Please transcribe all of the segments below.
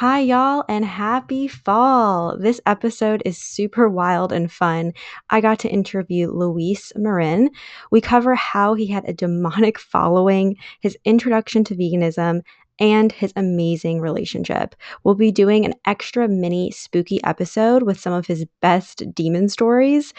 Hi, y'all, and happy fall. This episode is super wild and fun. I got to interview Luis Marin. We cover how he had a demonic following, his introduction to veganism, and his amazing relationship. We'll be doing an extra mini spooky episode with some of his best demon stories.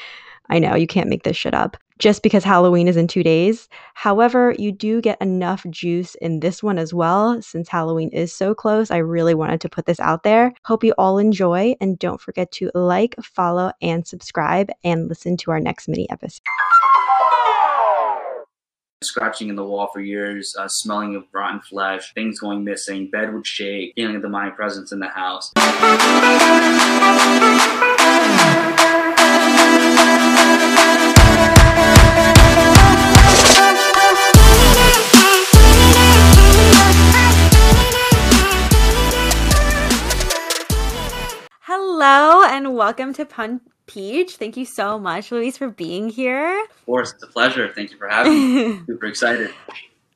I know, you can't make this shit up just because Halloween is in two days. However, you do get enough juice in this one as well. Since Halloween is so close, I really wanted to put this out there. Hope you all enjoy, and don't forget to like, follow, and subscribe, and listen to our next mini episode. Scratching in the wall for years, uh, smelling of rotten flesh, things going missing, bed would shake, feeling of the mind presence in the house. Hello and welcome to Pun Peach. Thank you so much, Luis, for being here. Of course, it's a pleasure. Thank you for having me. Super excited.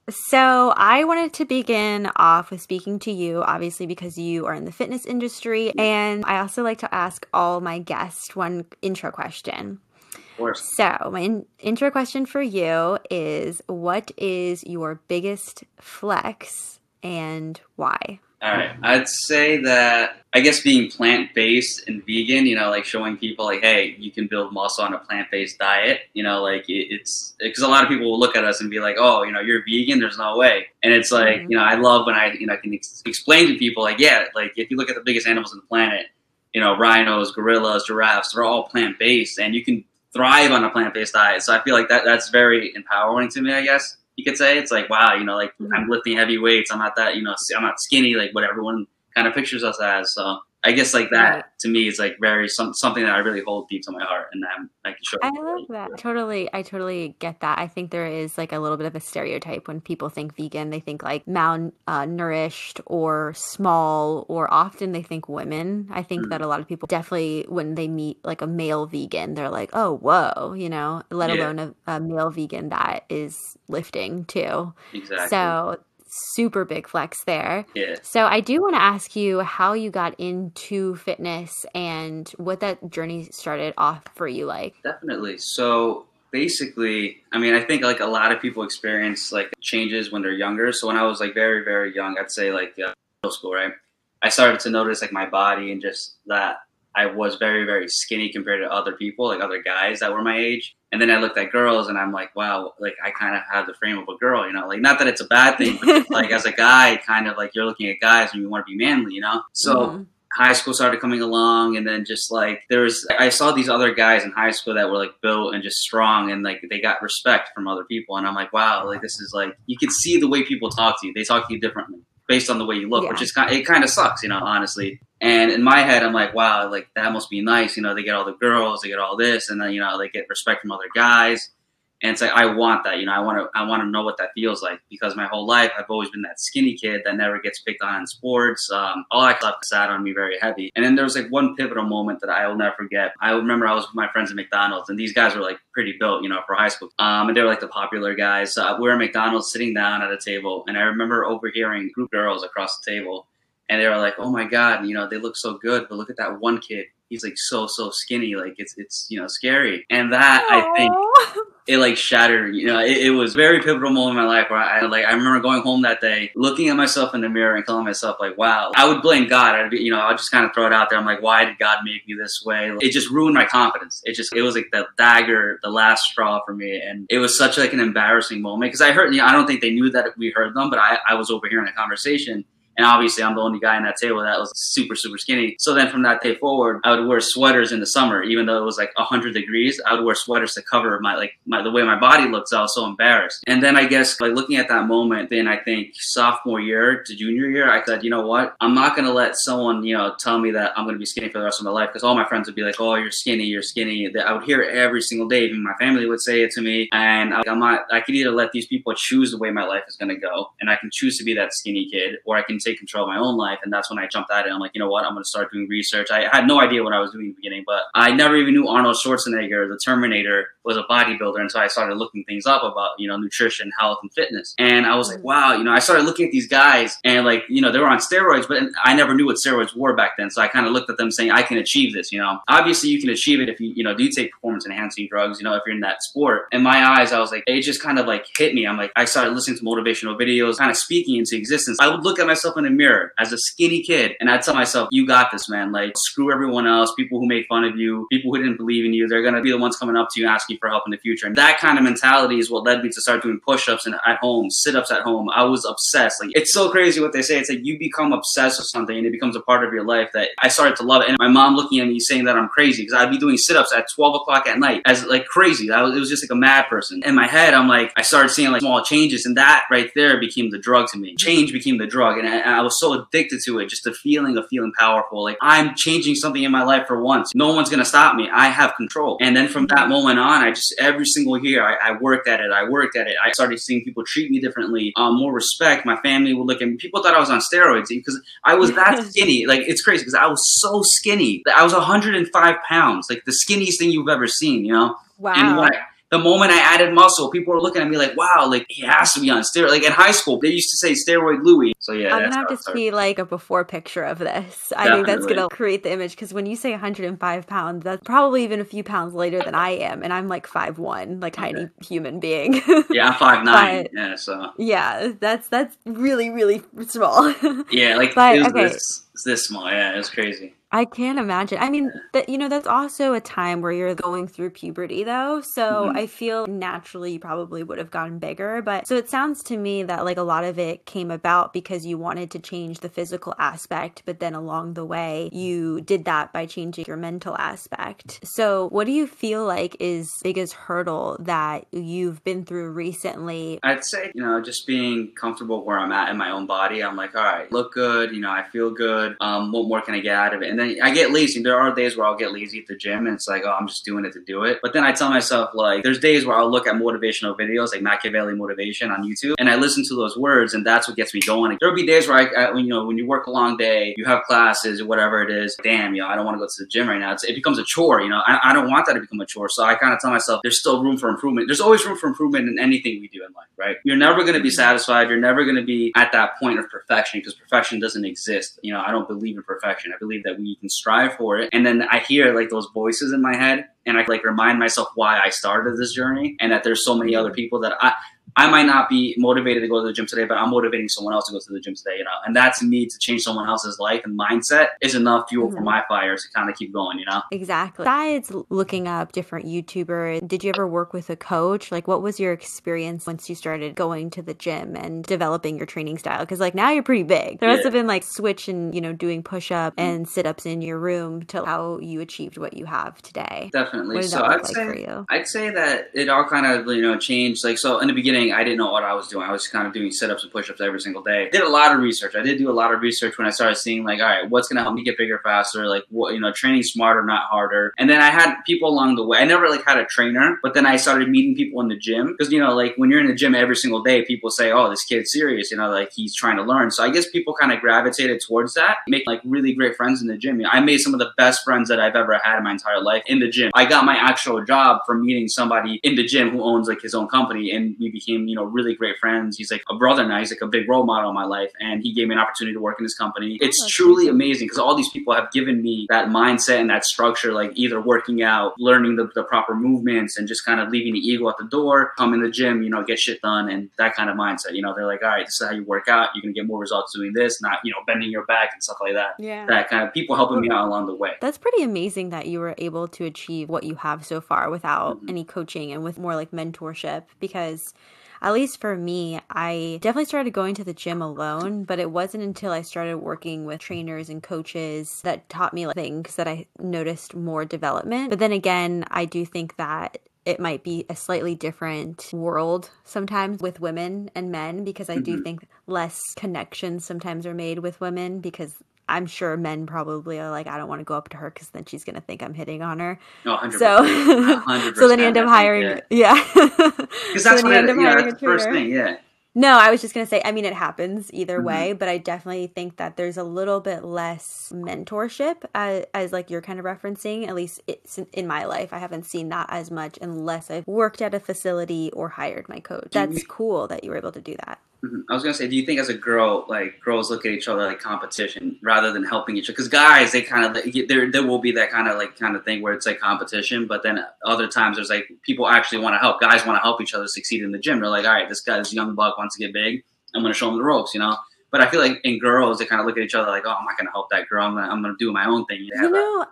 So, I wanted to begin off with speaking to you, obviously, because you are in the fitness industry. And I also like to ask all my guests one intro question. Of course. So, my in- intro question for you is What is your biggest flex and why? All right. I'd say that I guess being plant based and vegan, you know, like showing people like, hey, you can build muscle on a plant based diet. You know, like it, it's because a lot of people will look at us and be like, oh, you know, you're vegan. There's no way. And it's like, Mhm. you know, I love when I, you know, I can ex- explain to people like, yeah, like if you look at the biggest animals on the planet, you know, rhinos, gorillas, giraffes, they're all plant based, and you can thrive on a plant based diet. So I feel like that that's very empowering to me. I guess you could say it's like, wow, you know, like Mhm. I'm lifting heavy weights. I'm not that, you know, I'm not skinny like what everyone kind of pictures us as. So I guess like that Right. to me is like very some, something that I really hold deep to my heart, and that I can show. I love that. Totally. I totally get that. I think there is like a little bit of a stereotype when people think vegan, they think like malnourished or small, or often they think women. I think Mm. that a lot of people definitely, when they meet like a male vegan, they're like, oh, whoa, you know, let Yeah. alone a, a male vegan that is lifting too. Exactly. So, super big flex there. yeah. So I do want to ask you how you got into fitness and what that journey started off for you like. Definitely. So basically, I mean, I think like a lot of people experience like changes when they're younger. So when I was like very, very young, I'd say like uh, middle school, right? I started to notice like my body and just that I was very, very skinny compared to other people, like other guys that were my age. And then I looked at girls and I'm like, wow, like I kind of have the frame of a girl, you know, like not that it's a bad thing, but like as a guy, kind of like you're looking at guys and you want to be manly, you know? So Mhm. high school started coming along and then just like there was i saw these other guys in high school that were like built and just strong and like they got respect from other people and i'm like wow like this is like you can see the way people talk to you they talk to you differently based on the way you look which is kind it kind of sucks you know honestly. And in my head i'm like wow like that must be nice you know they get all the girls they get all this and then you know they get respect from other guys and it's like I want that, you know. I want to, I want to know what that feels like because my whole life I've always been that skinny kid that never gets picked on in sports. Um, all that stuff sat on me very heavy. And then there was like one pivotal moment that I will never forget. I remember I was with my friends at McDonald's, and these guys were like pretty built, you know, for high school. Um, and they were like the popular guys. So we were at McDonald's sitting down at a table, and I remember overhearing group girls across the table, and they were like, "Oh my god, you know, they look so good, but look at that one kid." He's like so so skinny, like it's it's you know scary, and that I think it like shattered. You know, it, it was a very pivotal moment in my life where I like I remember going home that day, looking at myself in the mirror and telling myself like, "Wow." I would blame God. I'd be, you know, I'll just kind of throw it out there. I'm like, "Why did God make me this way?" It just ruined my confidence. It just it was like the dagger, the last straw for me, and it was such like an embarrassing moment because I heard. You know, I don't think they knew that we heard them, but I I was overhearing a conversation. And obviously, I'm the only guy in that table that was super, super skinny. So then from that day forward, I would wear sweaters in the summer, even though it was like 100 degrees. I would wear sweaters to cover my, like, my, the way my body looked. So I was so embarrassed. And then I guess, like, looking at that moment, then I think sophomore year to junior year, I said, you know what? I'm not going to let someone, you know, tell me that I'm going to be skinny for the rest of my life because all my friends would be like, oh, you're skinny, you're skinny. That I would hear every single day. Even my family would say it to me. And I'm not, I could either let these people choose the way my life is going to go, and I can choose to be that skinny kid, or I can take control of my own life. And that's when I jumped at it. I'm like, you know what? I'm going to start doing research. I had no idea what I was doing in the beginning, but I never even knew Arnold Schwarzenegger, the Terminator, was a bodybuilder, and so I started looking things up about you know nutrition, health, and fitness. And I was like, mm-hmm. wow, you know, I started looking at these guys, and like you know they were on steroids, but I never knew what steroids were back then. So I kind of looked at them saying, I can achieve this. You know, obviously you can achieve it if you you know do take performance enhancing drugs. You know, if you're in that sport. In my eyes, I was like, it just kind of like hit me. I'm like, I started listening to motivational videos, kind of speaking into existence. I would look at myself in the mirror as a skinny kid, and I'd tell myself, you got this, man. Like screw everyone else, people who made fun of you, people who didn't believe in you. They're gonna be the ones coming up to you asking for help in the future. And that kind of mentality is what led me to start doing push-ups and at home, sit-ups at home. I was obsessed. Like it's so crazy what they say. It's like you become obsessed with something and it becomes a part of your life that I started to love it. And my mom looking at me saying that I'm crazy because I'd be doing sit-ups at 12 o'clock at night as like crazy. Was, it was just like a mad person. In my head, I'm like, I started seeing like small changes and that right there became the drug to me. Change became the drug. And I, and I was so addicted to it. Just the feeling of feeling powerful. Like I'm changing something in my life for once. No one's going to stop me. I have control. And then from that moment on, I just, every single year, I, I worked at it. I worked at it. I started seeing people treat me differently, um, more respect. My family would look at me. People thought I was on steroids because I was that skinny. Like it's crazy because I was so skinny. I was 105 pounds, like the skinniest thing you've ever seen, you know? Wow. And like, the moment I added muscle, people were looking at me like, wow, like he has to be on steroid. Like in high school, they used to say steroid Luis. So yeah, I'm gonna have to see like a before picture of this. Definitely. I think that's gonna create the image because when you say 105 pounds, that's probably even a few pounds later than I am, and I'm like five one, like tiny human being. yeah, I'm five nine. But, yeah, so yeah, that's that's really really small. yeah, like but, okay. this, this small. Yeah, it was crazy. I can't imagine. I mean, that you know, that's also a time where you're going through puberty though. So mm-hmm. I feel naturally you probably would have gotten bigger. But so it sounds to me that like a lot of it came about because you wanted to change the physical aspect, but then along the way you did that by changing your mental aspect. So what do you feel like is biggest hurdle that you've been through recently? I'd say, you know, just being comfortable where I'm at in my own body. I'm like, all right, look good, you know, I feel good. Um, what more can I get out of it? And then I get lazy. There are days where I'll get lazy at the gym and it's like, oh, I'm just doing it to do it. But then I tell myself, like, there's days where I'll look at motivational videos, like Machiavelli motivation on YouTube, and I listen to those words and that's what gets me going. There'll be days where I, I you know, when you work a long day, you have classes or whatever it is, damn, you know, I don't want to go to the gym right now. It's, it becomes a chore, you know, I, I don't want that to become a chore. So I kind of tell myself, there's still room for improvement. There's always room for improvement in anything we do in life, right? You're never going to be mm-hmm. satisfied. You're never going to be at that point of perfection because perfection doesn't exist. You know, I don't believe in perfection. I believe that we can strive for it. And then I hear like those voices in my head and I like remind myself why I started this journey and that there's so many other people that I I might not be motivated to go to the gym today, but I'm motivating someone else to go to the gym today, you know. And that's me to change someone else's life and mindset is enough fuel mm-hmm. for my fires to kind of keep going, you know. Exactly. Besides looking up different YouTubers, did you ever work with a coach? Like, what was your experience once you started going to the gym and developing your training style? Because like now you're pretty big. There yeah. must have been like switch and you know doing push up mm-hmm. and sit ups in your room to how you achieved what you have today. Definitely. so I'd like say I'd say that it all kind of you know changed. Like so in the beginning beginning, I didn't know what I was doing. I was kind of doing sit ups and push ups every single day. Did a lot of research. I did do a lot of research when I started seeing, like, all right, what's going to help me get bigger faster? Like, what, you know, training smarter, not harder. And then I had people along the way. I never, like, had a trainer, but then I started meeting people in the gym. Because, you know, like, when you're in the gym every single day, people say, oh, this kid's serious, you know, like, he's trying to learn. So I guess people kind of gravitated towards that, make, like, really great friends in the gym. You know, I made some of the best friends that I've ever had in my entire life in the gym. I got my actual job from meeting somebody in the gym who owns, like, his own company, and we became, you know, really great friends. He's like a brother now. He's like a big role model in my life. And he gave me an opportunity to work in his company. It's oh, truly amazing because all these people have given me that mindset and that structure, like either working out, learning the, the proper movements, and just kind of leaving the ego at the door, come in the gym, you know, get shit done, and that kind of mindset. You know, they're like, all right, this is how you work out. You're going to get more results doing this, not, you know, bending your back and stuff like that. Yeah. That kind of people helping me out along the way. That's pretty amazing that you were able to achieve what you have so far without mm-hmm. any coaching and with more like mentorship because at least for me, I definitely started going to the gym alone, but it wasn't until I started working with trainers and coaches that taught me like, things that I noticed more development. But then again, I do think that it might be a slightly different world sometimes with women and men because I do mm-hmm. think less connections sometimes are made with women because I'm sure men probably are like, I don't want to go up to her because then she's going to think I'm hitting on her. No, 100%. So, 100%, so then you end up hiring, yeah. Because that's so what it, you know, that's the first thing, yeah. No, I was just going to say, I mean, it happens either Mhm. way, but I definitely think that there's a little bit less mentorship as, as like you're kind of referencing. At least in- my life, I haven't seen that as much unless I've worked at a facility or hired my coach. That's cool that you were able to do that. Mhm. I was gonna say, do you think as a girl, like girls look at each other like competition rather than helping each other? Because guys, they kind of there there will be that kind of like kind of thing where it's like competition, but then other times there's like people actually want to help. Guys want to help each other succeed in the gym. They're like, all right, this guy, this young buck wants to get big. I'm gonna show him the ropes, you know. But I feel like in girls, they kind of look at each other like, oh, I'm not gonna help that girl. I'm gonna I'm gonna do my own thing. You a- know,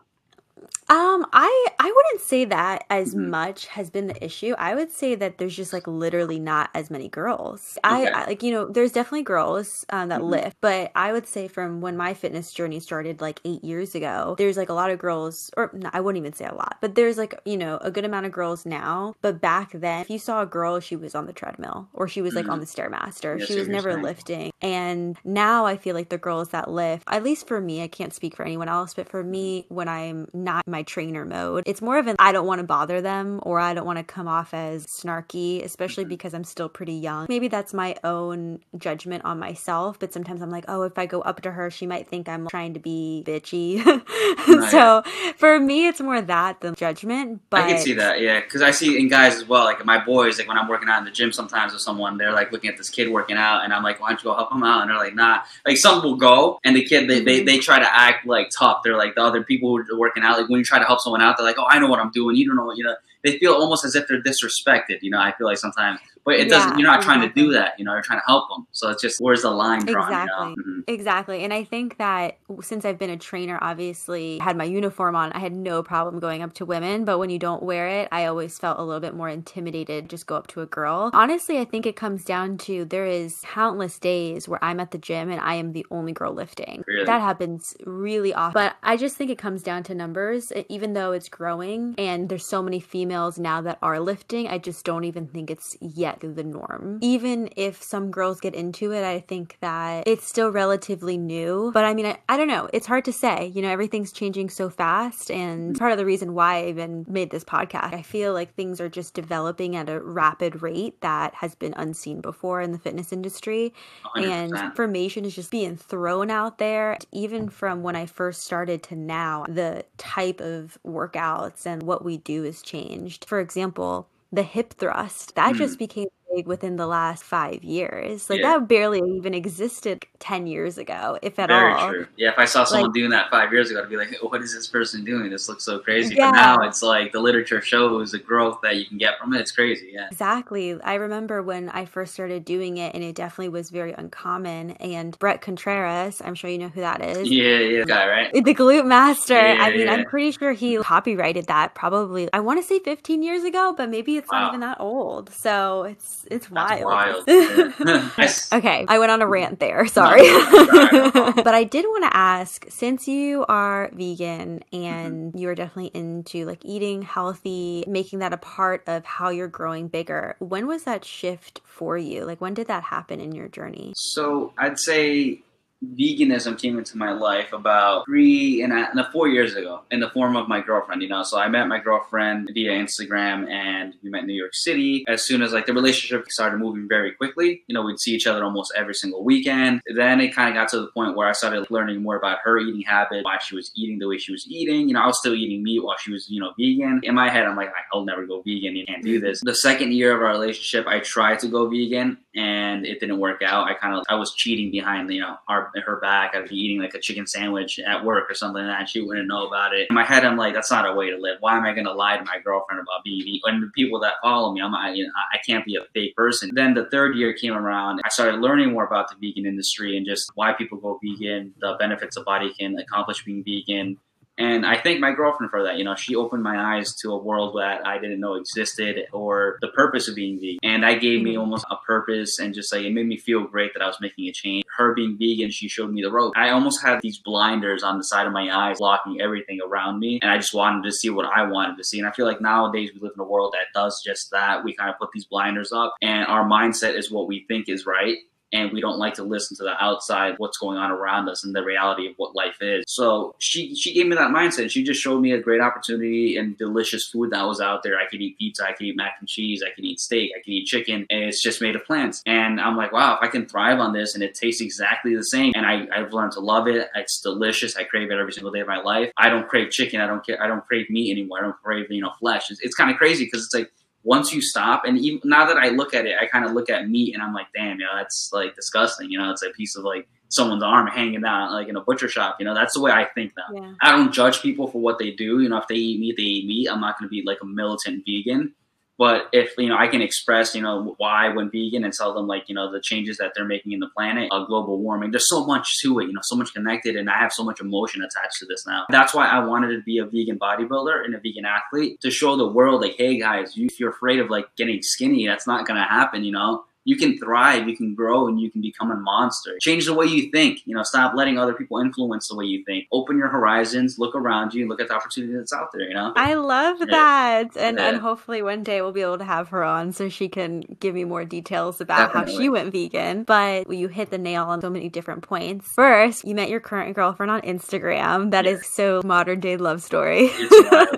um, I I wouldn't say that as Mhm. much has been the issue. I would say that there's just like literally not as many girls. I, Okay. I like you know there's definitely girls um, that Mhm. lift, but I would say from when my fitness journey started like eight years ago, there's like a lot of girls, or no, I wouldn't even say a lot, but there's like you know a good amount of girls now. But back then, if you saw a girl, she was on the treadmill or she was like Mhm. on the stairmaster. I she was never saying. lifting. And now I feel like the girls that lift, at least for me, I can't speak for anyone else, but for me, when I'm not in my trainer mode, it's more of an I don't want to bother them or I don't want to come off as snarky, especially Mhm. because I'm still pretty young. Maybe that's my own judgment on myself, but sometimes I'm like, oh, if I go up to her, she might think I'm trying to be bitchy. so for me, it's more that than judgment. But I can see that, yeah, because I see in guys as well. Like my boys, like when I'm working out in the gym, sometimes with someone, they're like looking at this kid working out, and I'm like, "Why don't you go help him out?" And they're like, "Nah." Like some will go, and the kid they, they Mhm. they try to act like tough. They're like the other people who are working out. Like when you try to help someone out, they're like, "Oh, I know what I'm doing. You don't know you know." They feel almost as if they're disrespected. You know, I feel like sometimes, but it doesn't. You're not trying to do that. You know, you're trying to help them. So it's just where's the line drawn? Exactly. You know? Mhm. Exactly. And I think that since I've been a trainer, obviously had my uniform on, I had no problem going up to women. But when you don't wear it, I always felt a little bit more intimidated just go up to a girl. Honestly, I think it comes down to there is countless days where I'm at the gym and I am the only girl lifting. Really? That happens really often. But I just think it comes down to numbers, even though it's growing and there's so many females now that are lifting. I just don't even think it's yet the norm. Even if some girls get into it, I think that it's still relatively new. But I mean, I, I don't know. It's hard to say. You know, everything's changing so fast. And part of the reason why I even made this podcast, I feel like things are just developing at a rapid rate that has been unseen before in the fitness industry and 100%. information is just being thrown out there even from when i first started to now the type of workouts and what we do has changed for example the hip thrust that Mm. just became big within the last five years like Yeah. that barely even existed 10 years ago if at Very all true. Yeah, if I saw someone Like- doing that five years ago, I'd be like, "What is this person doing? This looks so crazy." Yeah. But now it's like the literature shows the growth that you can get from it. It's crazy. Yeah. Exactly. I remember when I first started doing it, and it definitely was very uncommon. And Bret Contreras, I'm sure you know who that is. Yeah, yeah, guy, right? The glute master. Yeah, I mean, yeah. I'm pretty sure he copyrighted that probably. I want to say 15 years ago, but maybe it's Wow. not even that old. So it's it's That's wild. wild. Yeah. Okay, I went on a rant there. Sorry, no, sorry, no problem. but I did want to ask, since you are vegan and Mm-hmm. you are definitely into like eating healthy, making that a part of how you're growing bigger. When was that shift for you? Like, when did that happen in your journey? So I'd say veganism came into my life about three and a, no, four years ago in the form of my girlfriend. You know, so I met my girlfriend via Instagram, and we met in New York City. As soon as like the relationship started moving very quickly, you know, we'd see each other almost every single weekend. Then it kind of got to the point where I started learning more about her eating habits, why she was eating the way she was eating. You know, I was still eating meat while she was, you know, vegan. In my head, I'm like, I'll never go vegan. You can't do this. The second year of our relationship, I tried to go vegan, and it didn't work out. I kind of I was cheating behind you know our her back. I'd be eating like a chicken sandwich at work or something like that. And she wouldn't know about it. In my head, I'm like, that's not a way to live. Why am I going to lie to my girlfriend about being vegan? And the people that follow me, I'm I, you know, I can't be a fake person. Then the third year came around. I started learning more about the vegan industry and just why people go vegan, the benefits a body can accomplish being vegan. And I thank my girlfriend for that. You know, she opened my eyes to a world that I didn't know existed or the purpose of being vegan. And that gave me Mhm. almost a purpose and just like it made me feel great that I was making a change. Her being vegan, she showed me the road. I almost had these blinders on the side of my eyes blocking everything around me. And I just wanted to see what I wanted to see. And I feel like nowadays we live in a world that does just that. We kind of put these blinders up and our mindset is what we think is right and we don't like to listen to the outside what's going on around us and the reality of what life is. So she she gave me that mindset. She just showed me a great opportunity and delicious food that was out there. I could eat pizza i could eat mac and cheese i could eat steak i could eat chicken and it's just made of plants. And i'm like wow if i can thrive on this and it tastes exactly the same and I, i've learned to love it it's delicious i crave it every single day of my life. I don't crave chicken i don't care i don't crave meat anymore i don't crave you know flesh. It's, it's kind of crazy because it's like once you stop, and even now that I look at it, I kind of look at meat and I'm like, damn, you know, that's like disgusting. You know, it's a piece of like someone's arm hanging out like in a butcher shop. You know, that's the way I think now. Yeah. I don't judge people for what they do. You know, if they eat meat, they eat meat. I'm not going to be like a militant vegan. But if you know, I can express you know why went vegan and tell them like you know the changes that they're making in the planet, uh, global warming. There's so much to it, you know, so much connected, and I have so much emotion attached to this now. That's why I wanted to be a vegan bodybuilder and a vegan athlete to show the world like, hey guys, if you're afraid of like getting skinny, that's not gonna happen. You know, you can thrive, you can grow, and you can become a monster. Change the way you think. You know, stop letting other people influence the way you think. Open your horizons, look around you, look at the opportunity that's out there. You know, I love Yeah. that. And Yeah. and hopefully one day we'll be able to have her on so she can give me more details about how she went vegan. But you hit the nail on so many different points. First, you met your current girlfriend on Instagram. That is so modern day love story.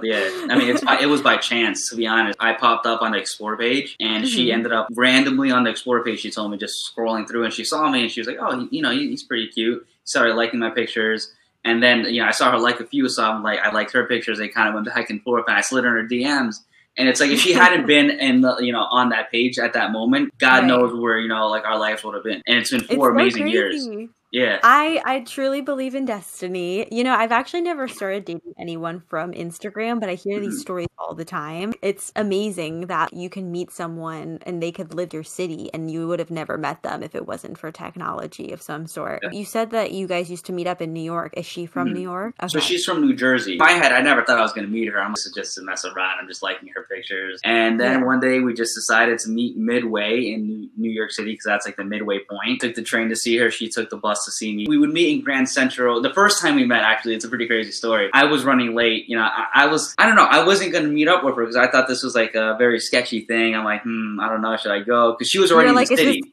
Yeah, I mean, by, it was by chance to be honest. I popped up on the explore page, and she Mhm. ended up randomly on the explore page. She told me just scrolling through, and she saw me, and she was like, "Oh, you know, he's pretty cute." Started liking my pictures. And then, you know, I saw her like a few, so I'm like, I liked her pictures. They kind of went back and forth, and I slid in her DMs. And it's like if she hadn't been in the, you know, on that page at that moment, God Right. knows where you know, like our lives would have been. And it's been It's four so amazing years. Yeah. I I truly believe in destiny. You know, I've actually never started dating anyone from Instagram, but I hear Mhm. these stories all the time. It's amazing that you can meet someone and they could live your city and you would have never met them if it wasn't for technology of some sort. Yeah. You said that you guys used to meet up in New York. Is she from Mhm. New York? So she's from New Jersey. In my head, I never thought I was going to meet her. I'm just to mess around. I'm just liking her pictures. And then Yeah. one day we just decided to meet midway in New- New York City because that's like the midway point. Took the train to see her. She took the bus to see me. We would meet in Grand Central. The first time we met, actually, it's a pretty crazy story. I was running late. You know, I, I was, I don't know, I wasn't going to meet up with her because I thought this was like a very sketchy thing. I'm like, hmm, I don't know, should I go? Because she was already You're in like, the city. this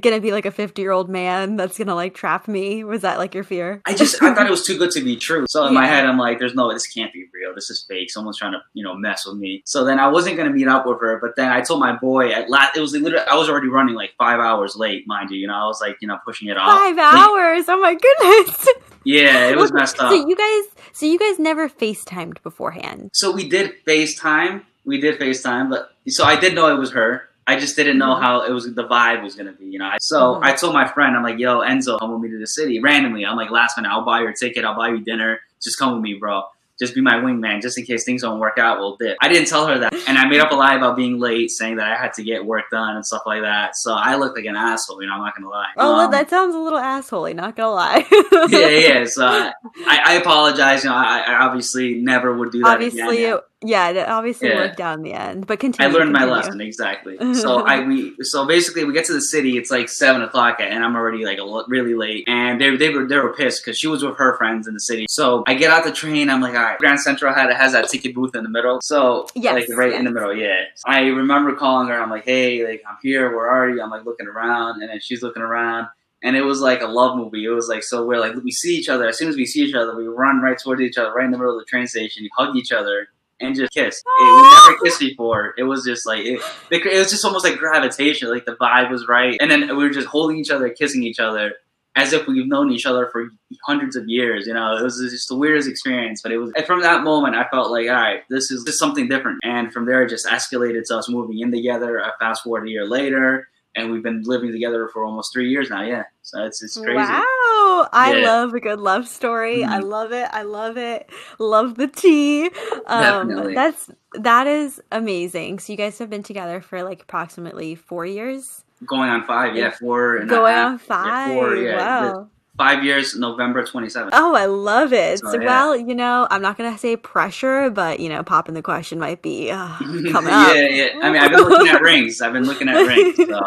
gonna be like a 50 year old man that's gonna like trap me? Was that like your fear? I just I thought it was too good to be true. So in my head, I'm like, "There's no, this can't be real. This is fake. Someone's trying to, you know, mess with me." So then I wasn't gonna meet up with her. But then I told my boy at last. It was literally I was already running like five hours late, mind you. You know, I was like, you know, pushing it off. Five Like, hours. Oh my goodness. Yeah, it was messed up. So you guys, so you guys never FaceTimed beforehand. So we did FaceTime. We did FaceTime, but so I did know it was her. I just didn't know Mhm. how it was. The vibe was gonna be, you know. So Mhm. I told my friend, I'm like, "Yo, Enzo, come with me to the city." Randomly, I'm like, "Last minute, I'll buy your ticket. I'll buy you dinner. Just come with me, bro. Just be my wingman, just in case things don't work out. We'll dip." I didn't tell her that, and I made up a lie about being late, saying that I had to get work done and stuff like that. So I looked like an asshole. You know, I'm not gonna lie. Oh, well, Um, that sounds a little assholey. Not gonna lie. yeah, yeah. So I, I apologize. You know, I, I obviously never would do that. obviously, it, yeah, it obviously Yeah. worked out in the end. But I continue. learned my lesson exactly. So I we so basically we get to the city. It's like seven o'clock, and I'm already like a really late. And they they were they were pissed because she was with her friends in the city. So I get out the train. I'm like, all right. Grand Central had has that ticket booth in the middle. So Yes, like right in the middle. Yeah. I remember calling her. I'm like, hey, like I'm here. Where are you? I'm like looking around, and then she's looking around. And it was like a love movie. It was like so we're like we see each other. As soon as we see each other, we run right towards each other, right in the middle of the train station. hug each other, and just kiss. It, we oh. never kissed before. It was just like it, it was just almost like gravitation. Like the vibe was right, and then we were just holding each other, kissing each other, as if we've known each other for hundreds of years. You know, it was just the weirdest experience. But it was and from that moment, I felt like, all right, this is just something different. And from there, it just escalated to us moving in together. I fast forward a year later. And we've been living together for almost three years now. Yeah, so it's it's crazy. Wow, I Yeah. love a good love story. I Mhm. love it. I love it. Love the tea. Um, Definitely. that's that is amazing. So you guys have been together for like approximately four years. Going on five, yeah, four and Going on five. four, yeah. wow. Five years, November twenty seventh. Oh, I love it. So, yeah. well, you know, I'm not gonna say pressure, but you know, popping the question might be uh, coming yeah, up. yeah. I mean, I've been looking at rings. I've been looking at rings. So,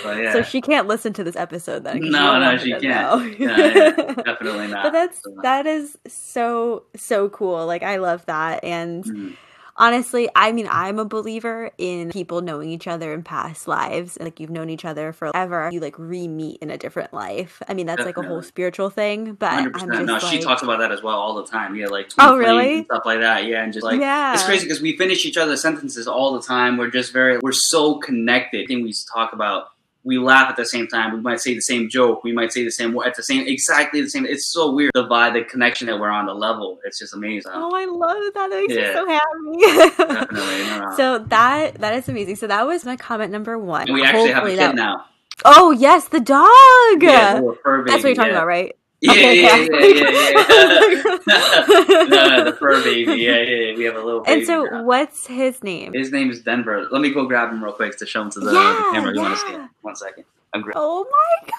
so yeah, So she can't listen to this episode then. No, no, she can't. know. Yeah, yeah, definitely not. but that's So, that is so so cool. Like I love that, and mhm. Honestly, I mean, I'm a believer in people knowing each other in past lives. Like you've known each other forever, you like re-meet in a different life. I mean, that's Definitely. like a whole spiritual thing. But 100%. I'm just no, like... she talks about that as well all the time. Yeah, like oh really stuff like that. Yeah, and just like yeah. it's crazy because we finish each other's sentences all the time. We're just very we're so connected. Thing we talk about we laugh at the same time. We might say the same joke. We might say the same at the same exactly the same. It's so weird the vibe, the connection that we're on, the level. It's just amazing. Oh, I love that. That makes yeah. me so happy. Definitely. No, no. So that that is amazing. So that was my comment number one. And we actually Hopefully have a kid that... now. Oh yes, the dog. Yeah, That's what you're talking yeah. about, right? Yeah, okay, yeah, yeah, yeah, yeah, yeah. no, the fur baby. Yeah, yeah, we have a little. and so, now. what's his name? His name is Denver. Let me go grab him real quick to show him to the, yeah, the camera. You want to see him? One second. I'm gra- oh my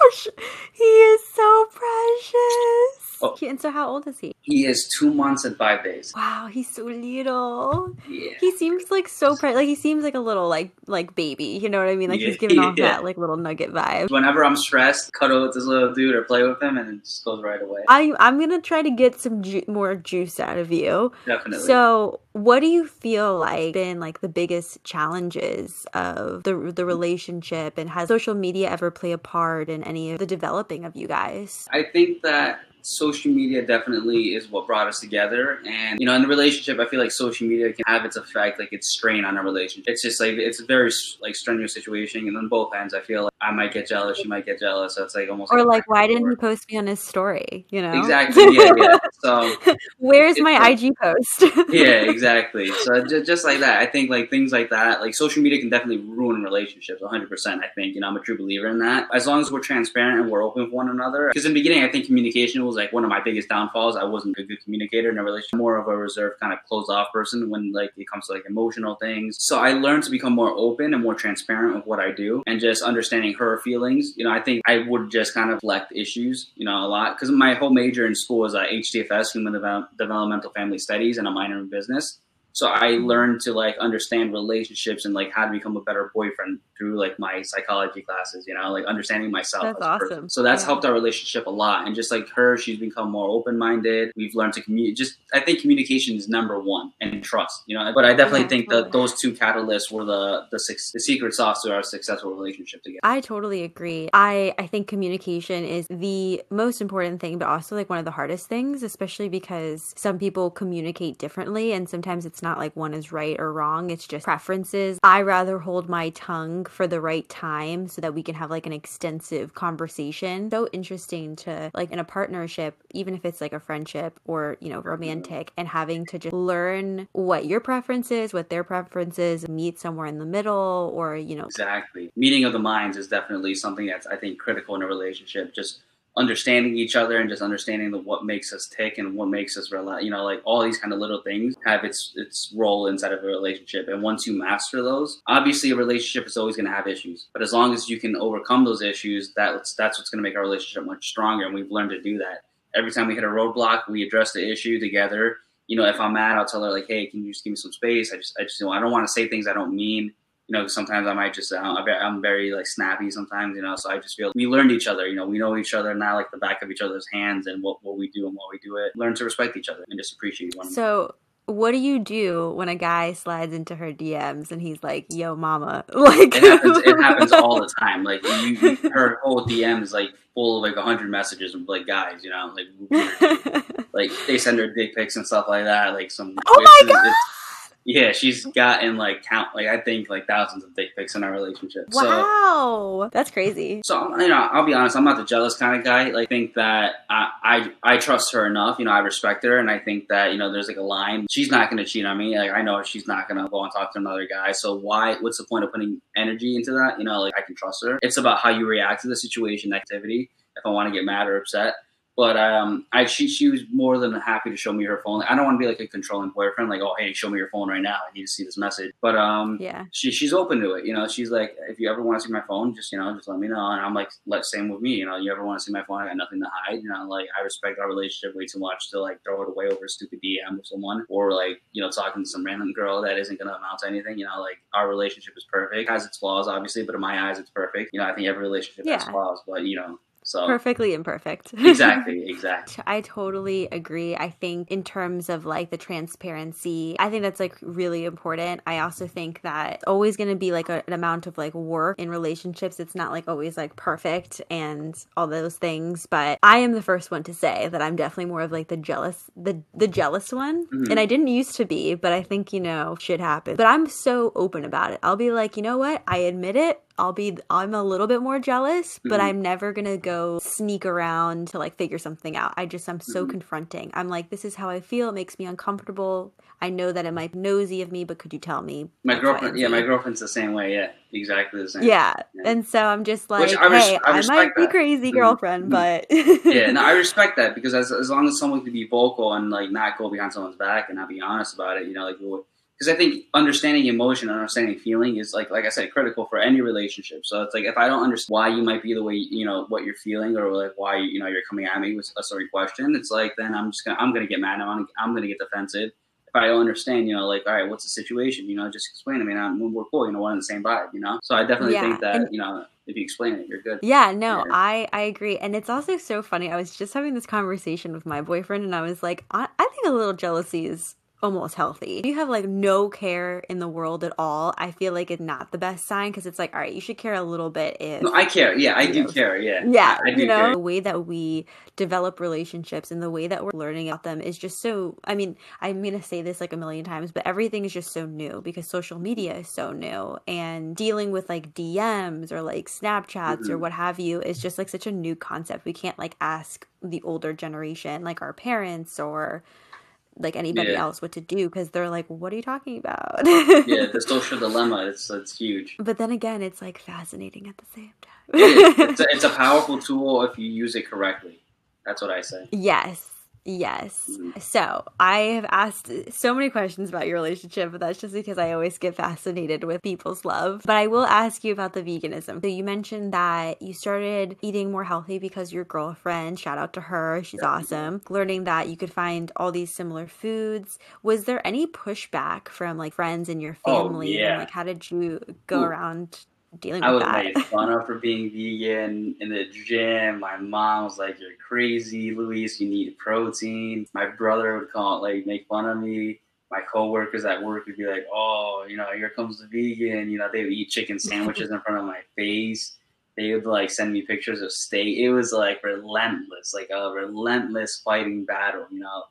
gosh, he is so precious. Oh. And so, how old is he? He is two months and five days. Wow, he's so little. Yeah. He seems like so pre- like he seems like a little like like baby. You know what I mean? Like yeah. he's giving off yeah. that like little nugget vibe. Whenever I'm stressed, cuddle with this little dude or play with him, and it just goes right away. I I'm gonna try to get some ju- more juice out of you. Definitely. So, what do you feel like been like the biggest challenges of the the relationship, and has social media ever play a part in any of the developing of you guys? I think that social media definitely is what brought us together. And, you know, in the relationship, I feel like social media can have its effect, like its strain on a relationship. It's just like, it's a very like strenuous situation. And on both ends, I feel like I might get jealous, she might get jealous. So it's like almost. Or like, like why didn't he post me on his story? You know? Exactly. Yeah. yeah. So where's my like, IG post? yeah, exactly. So just, just like that, I think like things like that, like social media can definitely ruin relationships 100%. I think, you know, I'm a true believer in that. As long as we're transparent and we're open with one another. Because in the beginning, I think communication was was like one of my biggest downfalls. I wasn't a good communicator in a relationship, more of a reserved kind of closed off person when like it comes to like emotional things. So I learned to become more open and more transparent with what I do and just understanding her feelings. You know, I think I would just kind of reflect issues, you know, a lot because my whole major in school was uh, HDFS, Human Developmental Family Studies, and a minor in business. So I learned to like understand relationships and like how to become a better boyfriend through like my psychology classes, you know, like understanding myself. That's awesome. So that's yeah. helped our relationship a lot. And just like her, she's become more open minded. We've learned to communicate. Just I think communication is number one and trust, you know. But I definitely yeah, think totally. that those two catalysts were the the the secret sauce to our successful relationship together. I totally agree. I I think communication is the most important thing, but also like one of the hardest things, especially because some people communicate differently, and sometimes it's not like one is right or wrong. It's just preferences. I rather hold my tongue for the right time so that we can have like an extensive conversation. So interesting to like in a partnership, even if it's like a friendship or, you know, romantic and having to just learn what your preference is, what their preference is, meet somewhere in the middle or, you know. Exactly. Meeting of the minds is definitely something that's I think critical in a relationship. Just understanding each other and just understanding the what makes us tick and what makes us realize you know like all these kind of little things have its its role inside of a relationship. And once you master those obviously a relationship is always going to have issues. But as long as you can overcome those issues that's that's what's going to make our relationship much stronger. And we've learned to do that. Every time we hit a roadblock we address the issue together. You know if i'm mad i'll tell her like hey can you just give me some space? I just i just you know i don't want to say things i don't mean you know, sometimes I might just, I'm very like snappy sometimes, you know, so I just feel we learned each other, you know, we know each other now like the back of each other's hands and what, what we do and why we do it. Learn to respect each other and just appreciate one another. So, what do you do when a guy slides into her DMs and he's like, "Yo, mama"? Like it happens, it happens all the time. Like you, her whole DM is like full of like hundred messages of like guys, you know, like like they send her dick pics and stuff like that. Like some. Oh my god! Yeah, she's gotten like count like I think like thousands of dick pics in our relationship. Wow, so, that's crazy. So you know, I'll be honest, I'm not the jealous kind of guy. Like, think that I, I I trust her enough. You know, I respect her, and I think that you know, there's like a line. She's not going to cheat on me. Like, I know she's not going to go and talk to another guy. So why? What's the point of putting energy into that? You know, like I can trust her. It's about how you react to the situation, activity. If I want to get mad or upset, but um, I she she was more than happy to show me her phone. I don't want to be like a controlling boyfriend, like oh hey, show me your phone right now. I need to see this message. But um, yeah, she she's open to it. You know, she's like, if you ever want to see my phone, just you know, just let me know. And I'm like, let same with me. You know, you ever want to see my phone? I got nothing to hide. You know, like I respect our relationship way too much to like throw it away over a stupid DM with someone or like you know talking to some random girl that isn't gonna amount to anything. You know, like our relationship is perfect. It has its flaws, obviously, but in my eyes, it's perfect. You know, I think every relationship yeah. has flaws, but you know So perfectly imperfect. exactly, exactly. I totally agree. I think in terms of like the transparency, I think that's like really important. I also think that it's always going to be like a, an amount of like work in relationships. It's not like always like perfect and all those things, but I am the first one to say that I'm definitely more of like the jealous the the jealous one. Mm-hmm. And I didn't used to be, but I think, you know, shit happens. But I'm so open about it. I'll be like, "You know what? I admit it. I'll be I'm a little bit more jealous, but mm-hmm. I'm never going to go sneak around to like figure something out. I just I'm so mm-hmm. confronting. I'm like this is how I feel. It makes me uncomfortable. I know that it might be nosy of me, but could you tell me? My girlfriend, yeah, my girlfriend's the same way. Yeah, exactly the same. Yeah, yeah. and so I'm just like, I res- hey, I, I might be crazy, mm-hmm. girlfriend, mm-hmm. but yeah, no, I respect that because as as long as someone can be vocal and like not go behind someone's back and not be honest about it, you know, like because I think understanding emotion understanding feeling is like like I said critical for any relationship. So it's like if I don't understand why you might be the way you know what you're feeling or like why you know you're coming at me with a certain question, it's like then I'm just gonna I'm gonna get mad. I'm gonna, I'm gonna get defensive. If I don't understand, you know, like all right, what's the situation? You know, just explain to me. Now we're cool. You know, we're on the same vibe. You know, so I definitely yeah. think that and- you know if you explain it, you're good. Yeah, no. I I agree, and it's also so funny. I was just having this conversation with my boyfriend, and I was like, I, I think a little jealousy is almost healthy. If you have like no care in the world at all, I feel like it's not the best sign because it's like, all right, you should care a little bit if. No, I care. Yeah, I do know, care. Yeah. Yeah. I, I you know, care. the way that we develop relationships and the way that we're learning about them is just so. I mean, I'm to say this like a million times, but everything is just so new because social media is so new and dealing with like DMs or like Snapchats mm-hmm. or what have you is just like such a new concept. We can't like ask the older generation, like our parents or like anybody yeah. else what to do because they're like, "What are you talking about?" yeah, the social dilemma it's it's huge. But then again, it's like fascinating at the same time. it's, a, it's a powerful tool if you use it correctly. That's what I say. Yes, Yes. Mm-hmm. So I have asked so many questions about your relationship, but that's just because I always get fascinated with people's love. But I will ask you about the veganism. So you mentioned that you started eating more healthy because your girlfriend, shout out to her, she's yeah. awesome, learning that you could find all these similar foods. Was there any pushback from like friends in your oh, family? Oh, yeah. And, like how did you go Ooh. around dealing I with that. I was fun of for being vegan in the gym. My mom was like, "You're crazy, Luis. You need protein." My brother would call it like make fun of me. My coworkers at work would be like, "Oh, you know, here comes the vegan." You know, they would eat chicken sandwiches in front of my face. They would like send me pictures of steak. It was like relentless, like a relentless fighting battle. You know,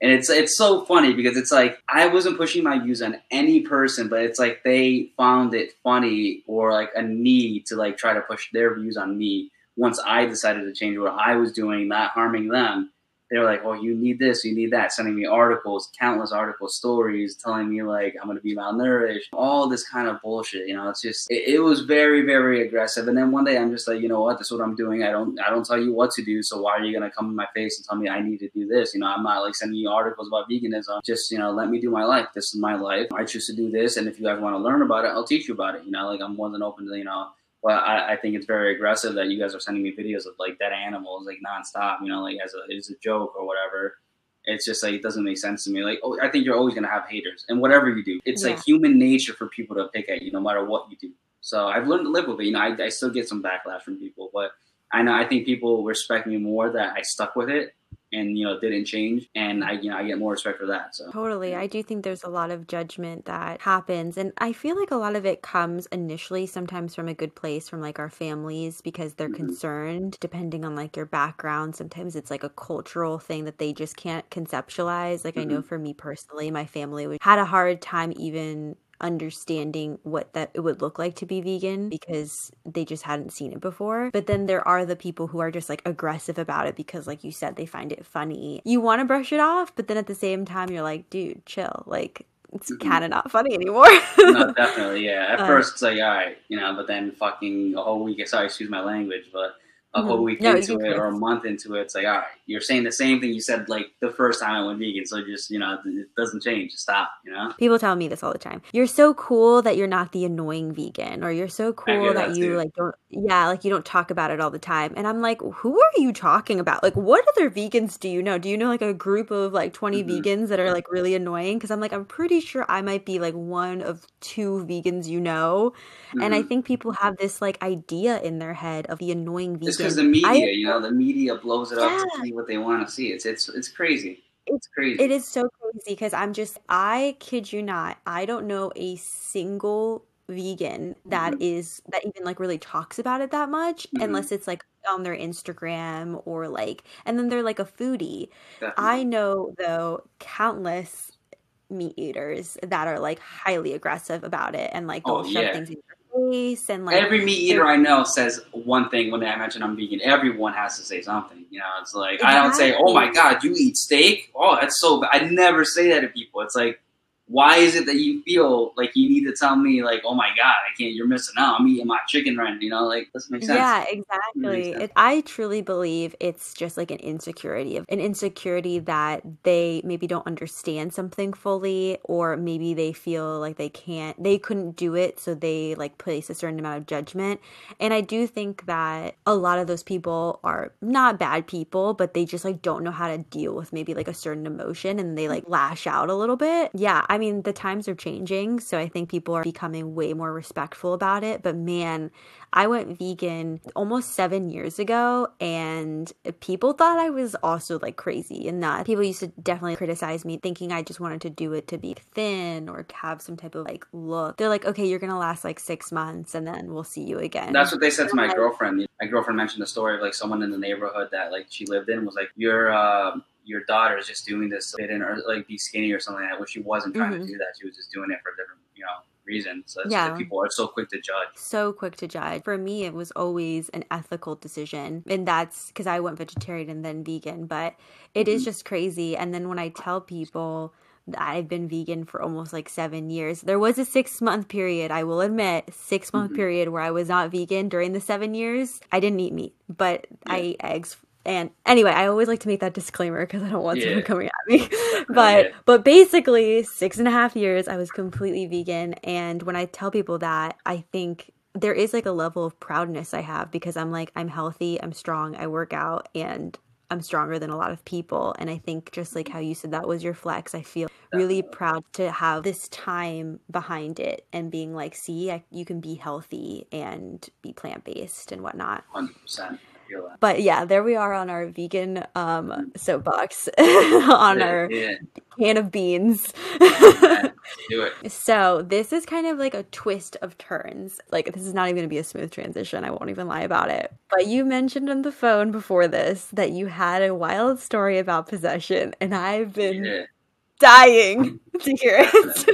and it's it's so funny because it's like I wasn't pushing my views on any person, but it's like they found it funny or like a need to like try to push their views on me once I decided to change what I was doing, not harming them they were like, "Oh, you need this, you need that," sending me articles, countless article stories, telling me like I'm to be malnourished, all this kind of bullshit. You know, it's just it, it, was very, very aggressive. And then one day I'm just like, you know what, this is what I'm doing. I don't, I don't tell you what to do. So why are you to come in my face and tell me I need to do this? You know, I'm not like sending you articles about veganism. Just you know, let me do my life. This is my life. I choose to do this, and if you guys want to learn about it, I'll teach you about it. You know, like I'm more than open to you know but I, I, think it's very aggressive that you guys are sending me videos of like dead animals like nonstop, you know, like as a as a joke or whatever. It's just like it doesn't make sense to me. Like, oh, I think you're always gonna have haters, and whatever you do, it's yeah. like human nature for people to pick at you, no matter what you do. So I've learned to live with it. You know, I, I still get some backlash from people, but I know I think people respect me more that I stuck with it and you know didn't change and i you know i get more respect for that so totally i do think there's a lot of judgment that happens and i feel like a lot of it comes initially sometimes from a good place from like our families because they're mm-hmm. concerned depending on like your background sometimes it's like a cultural thing that they just can't conceptualize like mm-hmm. i know mm-hmm. for me personally my family had a hard time even understanding what that it would look like to be vegan because they just hadn't seen it before. But then there are the people who are just like aggressive about it because like you said they find it funny. You want to brush it off, but then at the same time you're like, dude, chill. Like it's mm-hmm. kind of not funny anymore. no, definitely, yeah. At uh, first, it's like, all right, you know, but then fucking a whole week. Sorry, excuse my language, but a whole mm-hmm. week no, into it or a month into it, it's like, all right, you're saying the same thing you said like the first time I went vegan. So just, you know, it doesn't change. Stop, you know? People tell me this all the time. You're so cool that you're not the annoying vegan, or you're so cool that, that, you too. like don't, yeah, like you don't talk about it all the time. And I'm like, who are you talking about? Like, what other vegans do you know? Do you know like a group of like 20 mm-hmm. vegans that are like really annoying? Cause I'm like, I'm pretty sure I might be like one of two vegans you know. Mm-hmm. And I mm-hmm. think people have this like idea in their head of the annoying vegan because the media, I, you know, the media blows it yeah. up to see what they want to see. It's it's it's crazy. It's crazy. It is so crazy because I'm just I kid you not, I don't know a single vegan that mm-hmm. is that even like really talks about it that much mm-hmm. unless it's like on their Instagram or like and then they're like a foodie. Definitely. I know though countless meat eaters that are like highly aggressive about it and like they'll oh, shove yeah. things in your face and like every meat eater I know says one thing when they mention I'm vegan. Everyone has to say something. You know, it's like exactly. I don't say, "Oh my god, you eat steak?" Oh, that's so bad. I never say that to people. It's like why is it that you feel like you need to tell me like oh my god i can't you're missing out. I'm eating my chicken right now, you know like doesn't make sense. Yeah exactly. it, i truly believe it's just like an insecurity of an insecurity that they maybe don't understand something fully or maybe they feel like they can't they couldn't do it so they like place a certain amount of judgment. And i do think that a lot of those people are not bad people but they just like don't know how to deal with maybe like a certain emotion and they like lash out a little bit. Yeah I mean, the times are changing, so I think people are becoming way more respectful about it. But man, I went vegan almost seven years ago, and people thought I was also like crazy and that people used to definitely criticize me, thinking I just wanted to do it to be thin or have some type of like look. They're like, okay, you're gonna last like six months, and then we'll see you again. That's what they said to my girlfriend. My girlfriend mentioned the story of like someone in the neighborhood that like she lived in was like, you're. Uh, your daughter is just doing this to fit in or like be skinny or something like that, where she wasn't trying mm-hmm. to do that. She was just doing it for different, you know, reasons. So yeah. people are so quick to judge. So quick to judge. For me, it was always an ethical decision. And that's because I went vegetarian and then vegan. But it mm-hmm. is just crazy. And then when I tell people, that I've been vegan for almost like seven years. There was a six month period, I will admit, six month mm-hmm. period where I was not vegan during the seven years. I didn't eat meat, but yeah. I ate eggs and anyway, I always like to make that disclaimer because I don't want yeah. someone coming at me. but yeah. but basically, six and a half years, I was completely vegan. And when I tell people that, I think there is like a level of proudness I have because I'm like I'm healthy, I'm strong, I work out, and I'm stronger than a lot of people. And I think just like how you said that was your flex, I feel really proud to have this time behind it and being like, see, I, you can be healthy and be plant based and whatnot. 100% but yeah, there we are on our vegan um, soapbox on yeah, our yeah. can of beans. do it. So this is kind of like a twist of turns. Like this is not even going to be a smooth transition. I won't even lie about it. But you mentioned on the phone before this that you had a wild story about possession, and I've been dying to hear it.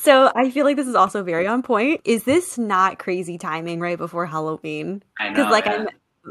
So I feel like this is also very on point. Is this not crazy timing right before Halloween? Because like yeah.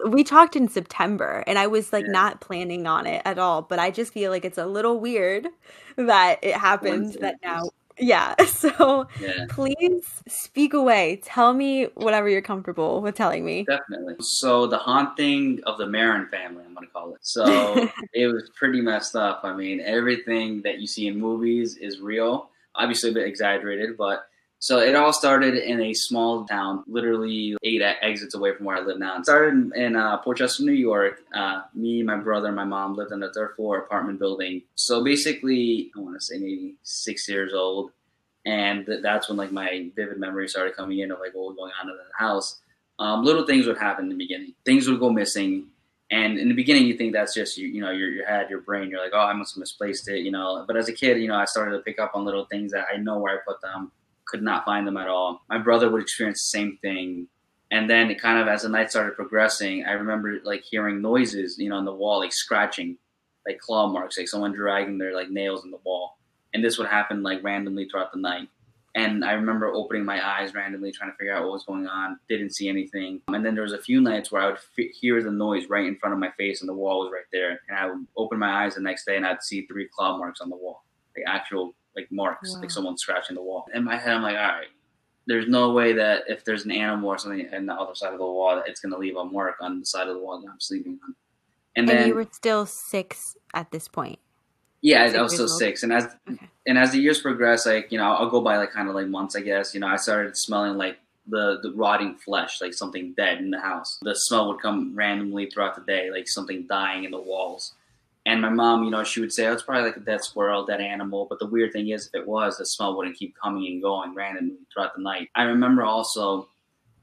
We talked in September and I was like yeah. not planning on it at all, but I just feel like it's a little weird that it happened that now. Yeah. So yeah. please speak away. Tell me whatever you're comfortable with telling me. Definitely. So the haunting of the Marin family, I'm going to call it. So it was pretty messed up. I mean, everything that you see in movies is real. Obviously a bit exaggerated, but so it all started in a small town, literally eight exits away from where I live now. It started in, uh, Port Chester, New York. Uh, me, my brother, my mom lived in a third floor apartment building. So basically, I want to say maybe six years old, and th- that's when like my vivid memories started coming in of like what was going on in the house. Um, little things would happen in the beginning. Things would go missing. And in the beginning, you think that's just you, you know, your, your head, your brain. You're like, oh, I must have misplaced it, you know. But as a kid, you know, I started to pick up on little things that I know where I put them could not find them at all. My brother would experience the same thing. And then it kind of as the night started progressing, I remember like hearing noises, you know, on the wall, like scratching, like claw marks, like someone dragging their like nails in the wall. And this would happen like randomly throughout the night. And I remember opening my eyes randomly, trying to figure out what was going on. Didn't see anything. And then there was a few nights where I would f- hear the noise right in front of my face, and the wall was right there. And I would open my eyes the next day, and I'd see three claw marks on the wall, the actual like marks, wow. like someone scratching the wall. In my head, I'm like, all right, there's no way that if there's an animal or something in the other side of the wall, that it's going to leave a mark on the side of the wall that I'm sleeping on. And, and then you were still six at this point. Yeah, I, I was still six, and as okay. and as the years progress, like you know, I'll go by like kind of like months, I guess. You know, I started smelling like the the rotting flesh, like something dead in the house. The smell would come randomly throughout the day, like something dying in the walls. And my mom, you know, she would say, oh, it's probably like a dead squirrel, dead animal. But the weird thing is, if it was, the smell wouldn't keep coming and going randomly throughout the night. I remember also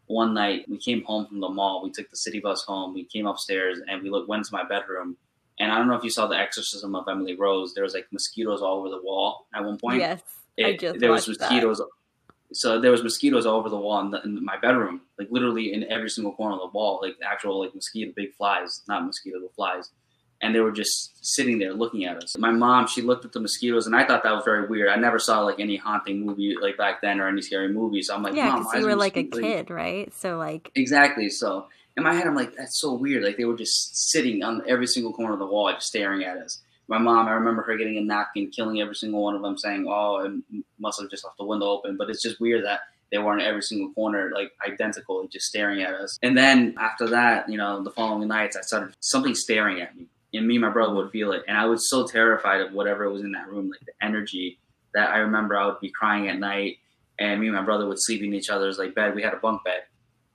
one night we came home from the mall. We took the city bus home. We came upstairs and we looked, went to my bedroom. And I don't know if you saw the exorcism of Emily Rose. There was like mosquitoes all over the wall at one point. Yes, it, I just there was mosquitoes. That. So there was mosquitoes all over the wall in, the, in, my bedroom, like literally in every single corner of the wall, like actual like mosquito, big flies, not mosquito, but flies and they were just sitting there looking at us. My mom, she looked at the mosquitoes, and I thought that was very weird. I never saw like any haunting movie like back then or any scary movies. So I'm like, yeah, because you were like a kid, right? So like exactly. So in my head, I'm like, that's so weird. Like they were just sitting on every single corner of the wall, just staring at us. My mom, I remember her getting a napkin, killing every single one of them, saying, "Oh, it must have just left the window open." But it's just weird that they were in every single corner, like identical, just staring at us. And then after that, you know, the following nights, I started something staring at me and me and my brother would feel it. And I was so terrified of whatever was in that room, like the energy that I remember I would be crying at night and me and my brother would sleep in each other's like bed. We had a bunk bed.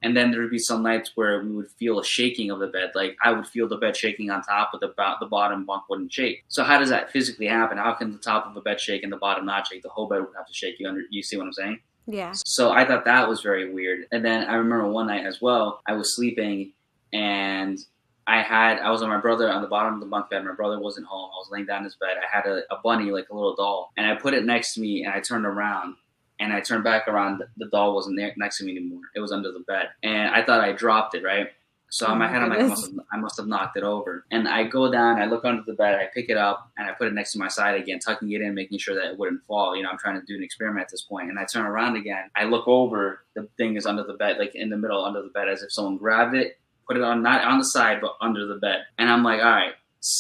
And then there would be some nights where we would feel a shaking of the bed. Like I would feel the bed shaking on top, but the, the bottom bunk wouldn't shake. So how does that physically happen? How can the top of a bed shake and the bottom not shake? The whole bed would have to shake. You under, you see what I'm saying? Yeah. So I thought that was very weird. And then I remember one night as well, I was sleeping and I had I was on my brother on the bottom of the bunk bed. My brother wasn't home. I was laying down in his bed. I had a, a bunny like a little doll, and I put it next to me, and I turned around, and I turned back around. The doll wasn't there next to me anymore. It was under the bed, and I thought I dropped it. Right. So oh in my head, I'm like, I must, have, I must have knocked it over. And I go down, I look under the bed, I pick it up, and I put it next to my side again, tucking it in, making sure that it wouldn't fall. You know, I'm trying to do an experiment at this point. And I turn around again. I look over, the thing is under the bed, like in the middle under the bed, as if someone grabbed it put it on not on the side but under the bed. And I'm like, all right.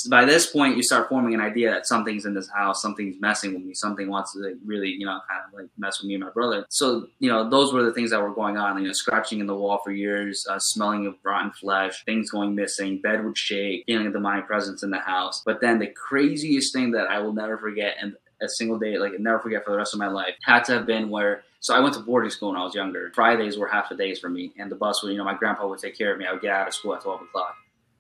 By this point, you start forming an idea that something's in this house, something's messing with me, something wants to like, really, you know, kind of like mess with me and my brother. So, you know, those were the things that were going on. You know, scratching in the wall for years, uh, smelling of rotten flesh, things going missing, bed would shake, feeling a demonic presence in the house. But then the craziest thing that I will never forget, and a single day, like never forget for the rest of my life, had to have been where so I went to boarding school when I was younger. Fridays were half the days for me, and the bus would, you know, my grandpa would take care of me. I would get out of school at 12 o'clock.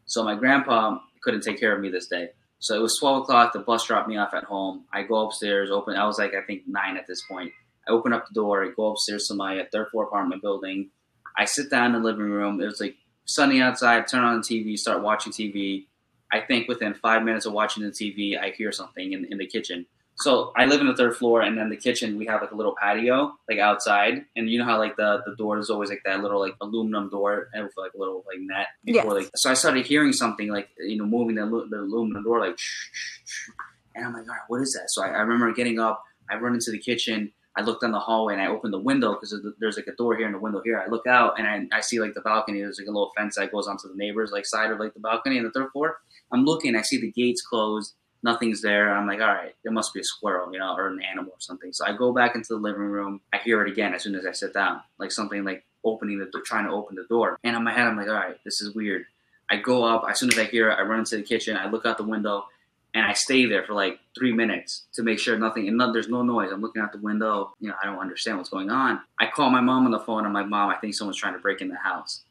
So my grandpa couldn't take care of me this day. So it was 12 o'clock. The bus dropped me off at home. I go upstairs, open. I was like, I think nine at this point. I open up the door. I go upstairs to my uh, third floor apartment building. I sit down in the living room. It was like sunny outside. Turn on the TV. Start watching TV. I think within five minutes of watching the TV, I hear something in, in the kitchen. So I live in the third floor, and then the kitchen we have like a little patio, like outside, and you know how like the the door is always like that little like aluminum door and with like a little like net. Before, yes. Like so, I started hearing something like you know moving the, the aluminum door like, shh, shh, shh. and I'm like, all right, what is that? So I, I remember getting up, I run into the kitchen. I look down the hallway and I open the window because there's like a door here and a window here. I look out and I, I see like the balcony. There's like a little fence that goes onto the neighbor's like side of like the balcony in the third floor. I'm looking. I see the gates closed nothing's there. I'm like, all right, there must be a squirrel, you know, or an animal or something. So I go back into the living room. I hear it again as soon as I sit down, like something like opening the door, trying to open the door. And in my head, I'm like, all right, this is weird. I go up. As soon as I hear it, I run into the kitchen. I look out the window, and I stay there for like three minutes to make sure nothing and no, there's no noise. I'm looking out the window. You know, I don't understand what's going on. I call my mom on the phone. I'm like, Mom, I think someone's trying to break in the house.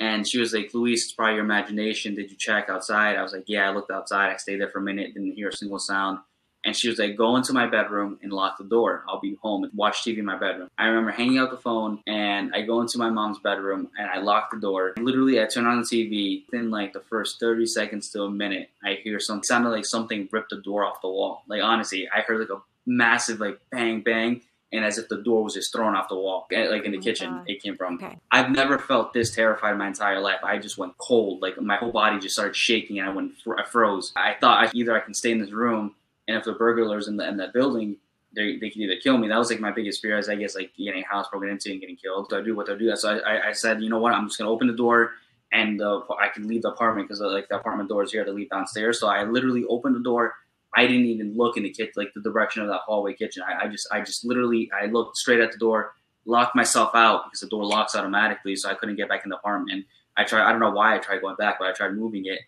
And she was like, Luis, it's probably your imagination. Did you check outside? I was like, Yeah, I looked outside. I stayed there for a minute, didn't hear a single sound. And she was like, Go into my bedroom and lock the door. I'll be home and watch TV in my bedroom. I remember hanging out the phone and I go into my mom's bedroom and I lock the door. literally, I turn on the TV. Within like the first 30 seconds to a minute, I hear something sounded like something ripped the door off the wall. Like, honestly, I heard like a massive, like, bang, bang and as if the door was just thrown off the wall, eh, like in the oh kitchen God. it came from. Okay. I've never felt this terrified in my entire life. I just went cold, like my whole body just started shaking, and I went, I froze. I thought I, either I can stay in this room, and if the burglars in, the, in that building, they, they can either kill me. That was like my biggest fear, as I guess like getting a house broken into and getting killed. So I do what I do. So I, I said, you know what, I'm just gonna open the door and uh, I can leave the apartment because uh, like the apartment door is here to leave downstairs. So I literally opened the door I didn't even look in the kitchen, like the direction of that hallway kitchen. I, I, just, I just literally, I looked straight at the door, locked myself out because the door locks automatically, so I couldn't get back in the apartment. I tried, I don't know why I tried going back, but I tried moving it.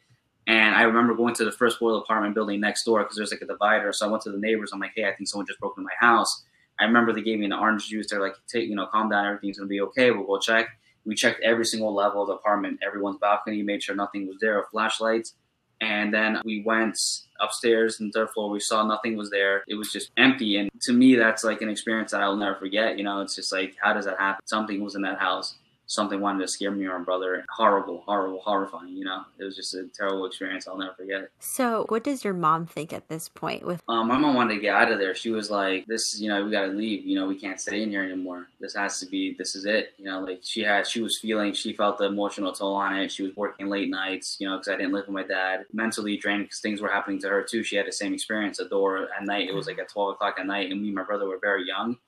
And I remember going to the first floor of the apartment building next door because there's like a divider. So I went to the neighbors. I'm like, hey, I think someone just broke into my house. I remember they gave me an orange juice. They're like, take, you know, calm down. Everything's gonna be okay. We'll go check. We checked every single level of the apartment, everyone's balcony, made sure nothing was there, flashlights. And then we went upstairs and third floor. We saw nothing was there. It was just empty. And to me, that's like an experience that I'll never forget. You know, it's just like, how does that happen? Something was in that house. Something wanted to scare me or my brother. Horrible, horrible, horrifying. You know, it was just a terrible experience. I'll never forget. So, what does your mom think at this point? With um, my mom wanted to get out of there. She was like, "This, you know, we got to leave. You know, we can't stay in here anymore. This has to be. This is it. You know, like she had, she was feeling, she felt the emotional toll on it. She was working late nights. You know, because I didn't live with my dad. Mentally drained because things were happening to her too. She had the same experience. A door at night. It was like at twelve o'clock at night, and me and my brother were very young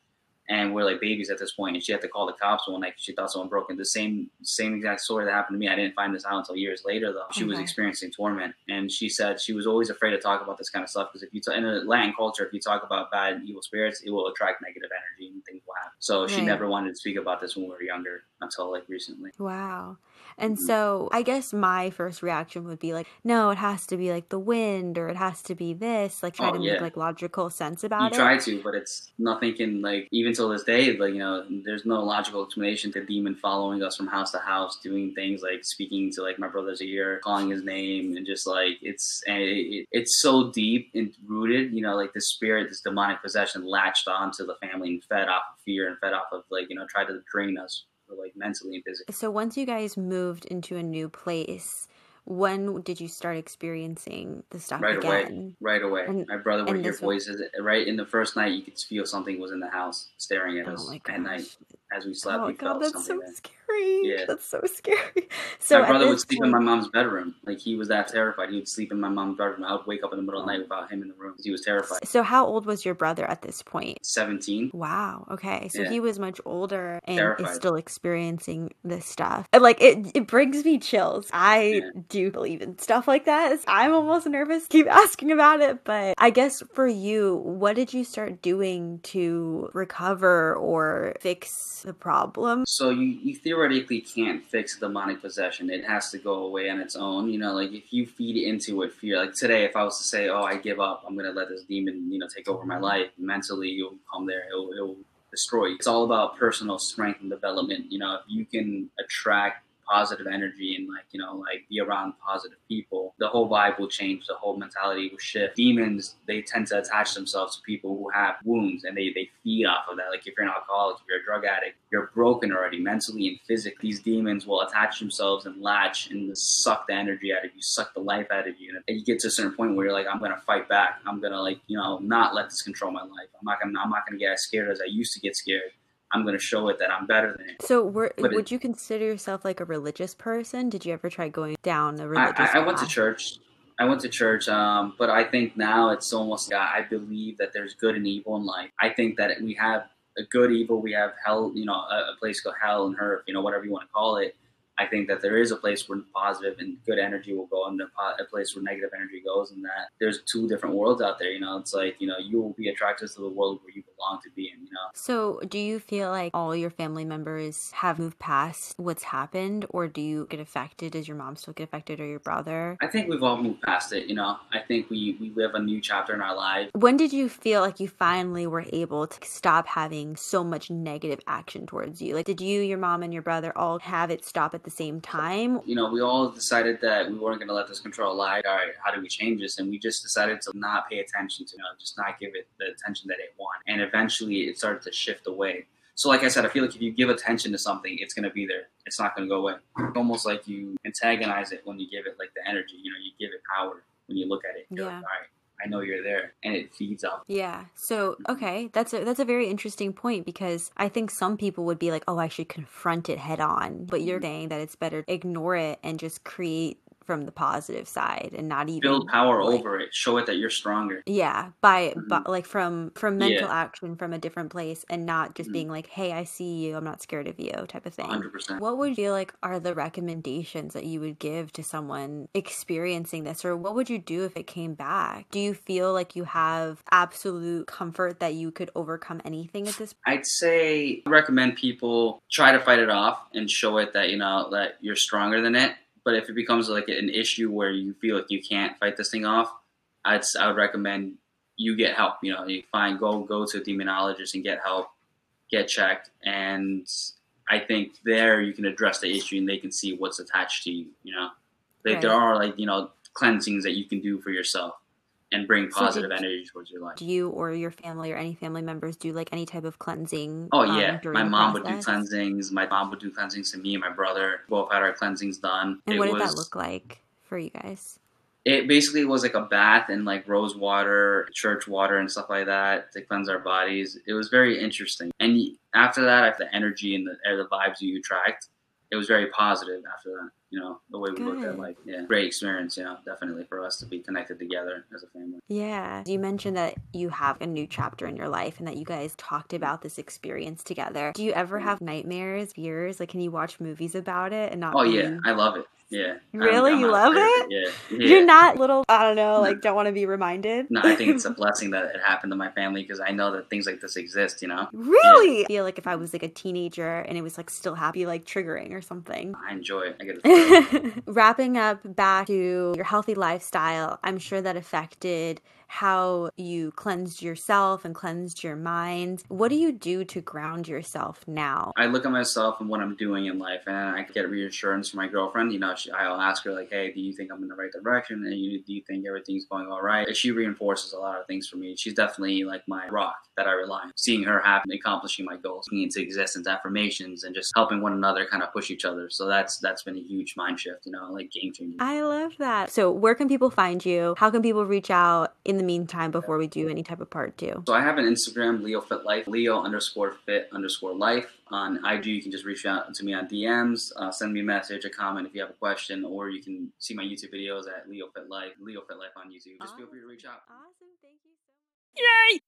and we're like babies at this point. And she had to call the cops one night because she thought someone broke in. The same same exact story that happened to me. I didn't find this out until years later, though. She okay. was experiencing torment, and she said she was always afraid to talk about this kind of stuff because if you t- in the Latin culture, if you talk about bad and evil spirits, it will attract negative energy and things will happen. So right. she never wanted to speak about this when we were younger until like recently. Wow. And mm-hmm. so I guess my first reaction would be like, no, it has to be like the wind or it has to be this, like try oh, to yeah. make like logical sense about you it. You try to, but it's nothing can like even till this day, like you know, there's no logical explanation to demon following us from house to house, doing things like speaking to like my brother's ear, calling his name, and just like it's and it, it's so deep and rooted, you know, like this spirit, this demonic possession latched onto the family and fed off of fear and fed off of like you know tried to drain us like mentally and physically. So once you guys moved into a new place, when did you start experiencing the stuff right again? away right away. And, my brother would hear voices eh, right in the first night you could feel something was in the house staring at oh us at night. as we slept oh we God, felt that's something so scary yeah. That's so scary. So my brother would sleep point... in my mom's bedroom. Like he was that terrified. He would sleep in my mom's bedroom. I would wake up in the middle of the night without him in the room. He was terrified. So how old was your brother at this point? Seventeen. Wow. Okay. So yeah. he was much older and terrified. is still experiencing this stuff. And like it, it brings me chills. I yeah. do believe in stuff like that. I'm almost nervous. Keep asking about it, but I guess for you, what did you start doing to recover or fix the problem? So you, you theoretically can't fix demonic possession. It has to go away on its own. You know, like if you feed into it fear, like today, if I was to say, "Oh, I give up. I'm gonna let this demon, you know, take over my life," mentally, you'll come there. It'll, it'll destroy. You. It's all about personal strength and development. You know, if you can attract positive energy and like you know like be around positive people the whole vibe will change the whole mentality will shift. Demons they tend to attach themselves to people who have wounds and they, they feed off of that. Like if you're an alcoholic if you're a drug addict you're broken already mentally and physically. These demons will attach themselves and latch and suck the energy out of you suck the life out of you. And you get to a certain point where you're like i'm gonna fight back. I'm gonna like you know not let this control my life. I'm not gonna i'm not gonna get as scared as i used to get scared I'm going to show it that I'm better than it. So, were, would it, you consider yourself like a religious person? Did you ever try going down the religious? I, I, I went to church. I went to church, um, but I think now it's almost. I believe that there's good and evil in life. I think that we have a good evil. We have hell. You know, a, a place called hell and earth. You know, whatever you want to call it. I think that there is a place where positive and good energy will go, and a place where negative energy goes, and that there's two different worlds out there. You know, it's like you know you will be attracted to the world where you belong to be in. You know. So, do you feel like all your family members have moved past what's happened, or do you get affected? Does your mom still get affected, or your brother? I think we've all moved past it. You know, I think we we live a new chapter in our lives. When did you feel like you finally were able to stop having so much negative action towards you? Like, did you, your mom, and your brother all have it stop at the same time? You know, we all decided that we weren't going to let this control life. All right, how do we change this? And we just decided to not pay attention to, you know, just not give it the attention that it wanted. And eventually it started to shift away. So, like I said, I feel like if you give attention to something, it's going to be there. It's not going to go away. almost like you antagonize it when you give it like the energy. You know, you give it power when you look at it. You're yeah. like, all right, I know you're there and it feeds off. Yeah. So, okay, that's a that's a very interesting point because I think some people would be like, "Oh, I should confront it head on." But you're mm-hmm. saying that it's better to ignore it and just create from the positive side and not even build power like, over it. Show it that you're stronger. Yeah by, mm-hmm. by like from from mental yeah. action from a different place and not just mm-hmm. being like hey i see you. I'm not scared of you type of thing. 100% what would you feel like are the recommendations that you would give to someone experiencing this? Or what would you do if it came back? Do you feel like you have absolute comfort that you could overcome anything at this point i'd say I recommend people try to fight it off and show it that you know that you're stronger than it but if it becomes like an issue where you feel like you can't fight this thing off, I'd I would recommend you get help. You know, you find go go to a demonologist and get help, get checked, and I think there you can address the issue and they can see what's attached to you. You know, like right. there are like you know cleansings that you can do for yourself. And bring So positive did- energy towards your life. Do you or your family or any family members do like any type of cleansing? Oh um, yeah, my mom would do cleansings. My mom would do cleansings to me and my brother. Both had our cleansings done. And it what did was, that look like for you guys? It basically was like a bath in like rose water, church water, and stuff like that to cleanse our bodies. It was very interesting. And after that, after the energy and the, the vibes you attract, it was very positive after that. You know, the way we looked at like, yeah, great experience. You know, definitely for us to be connected together as a family. Yeah. You mentioned that you have a new chapter in your life and that you guys talked mm-hmm. about this experience together. Do you ever mm-hmm. have nightmares, fears? Like, can you watch movies about it and not? Oh yeah, I love it. Yeah. I'm- Really? I'm You love afraid it? Yeah. yeah. You're not little, I don't know, like, don't want to be reminded? No, I think it's a blessing that it happened to my family because I know that things like this exist. You know, Really? I feel like if I was like a teenager and it was like still happy, like triggering or something. I enjoy it. I get it. Wrapping up back to your healthy lifestyle, I'm sure that affected how you cleansed yourself and cleansed your mind. What do you do to ground yourself now? I look at myself and what I'm doing in life, and I get reassurance from my girlfriend. You know, she, I'll ask her like, "Hey, do you think I'm in the right direction? And you, do you think everything's going all right?" She reinforces a lot of things for me. She's definitely like my rock that I rely on. Seeing her happy, accomplishing my goals, bringing into existence, affirmations, and just helping one another kind of push each other. So that's that's been a huge mind shift. You know, like game changing. I love that. So, where can people find you? How can people reach out in the meantime before we do any type of part two? So I have an Instagram, Leo Fit Life, Leo underscore Fit underscore Life. On IG, you can just reach out to me on DMs, uh, send me a message, a comment if you have a question, or you can see my YouTube videos at Leo Fit Life, Leo Fit Life on YouTube. Just feel free to reach out. Awesome. Thank you so much. Yay!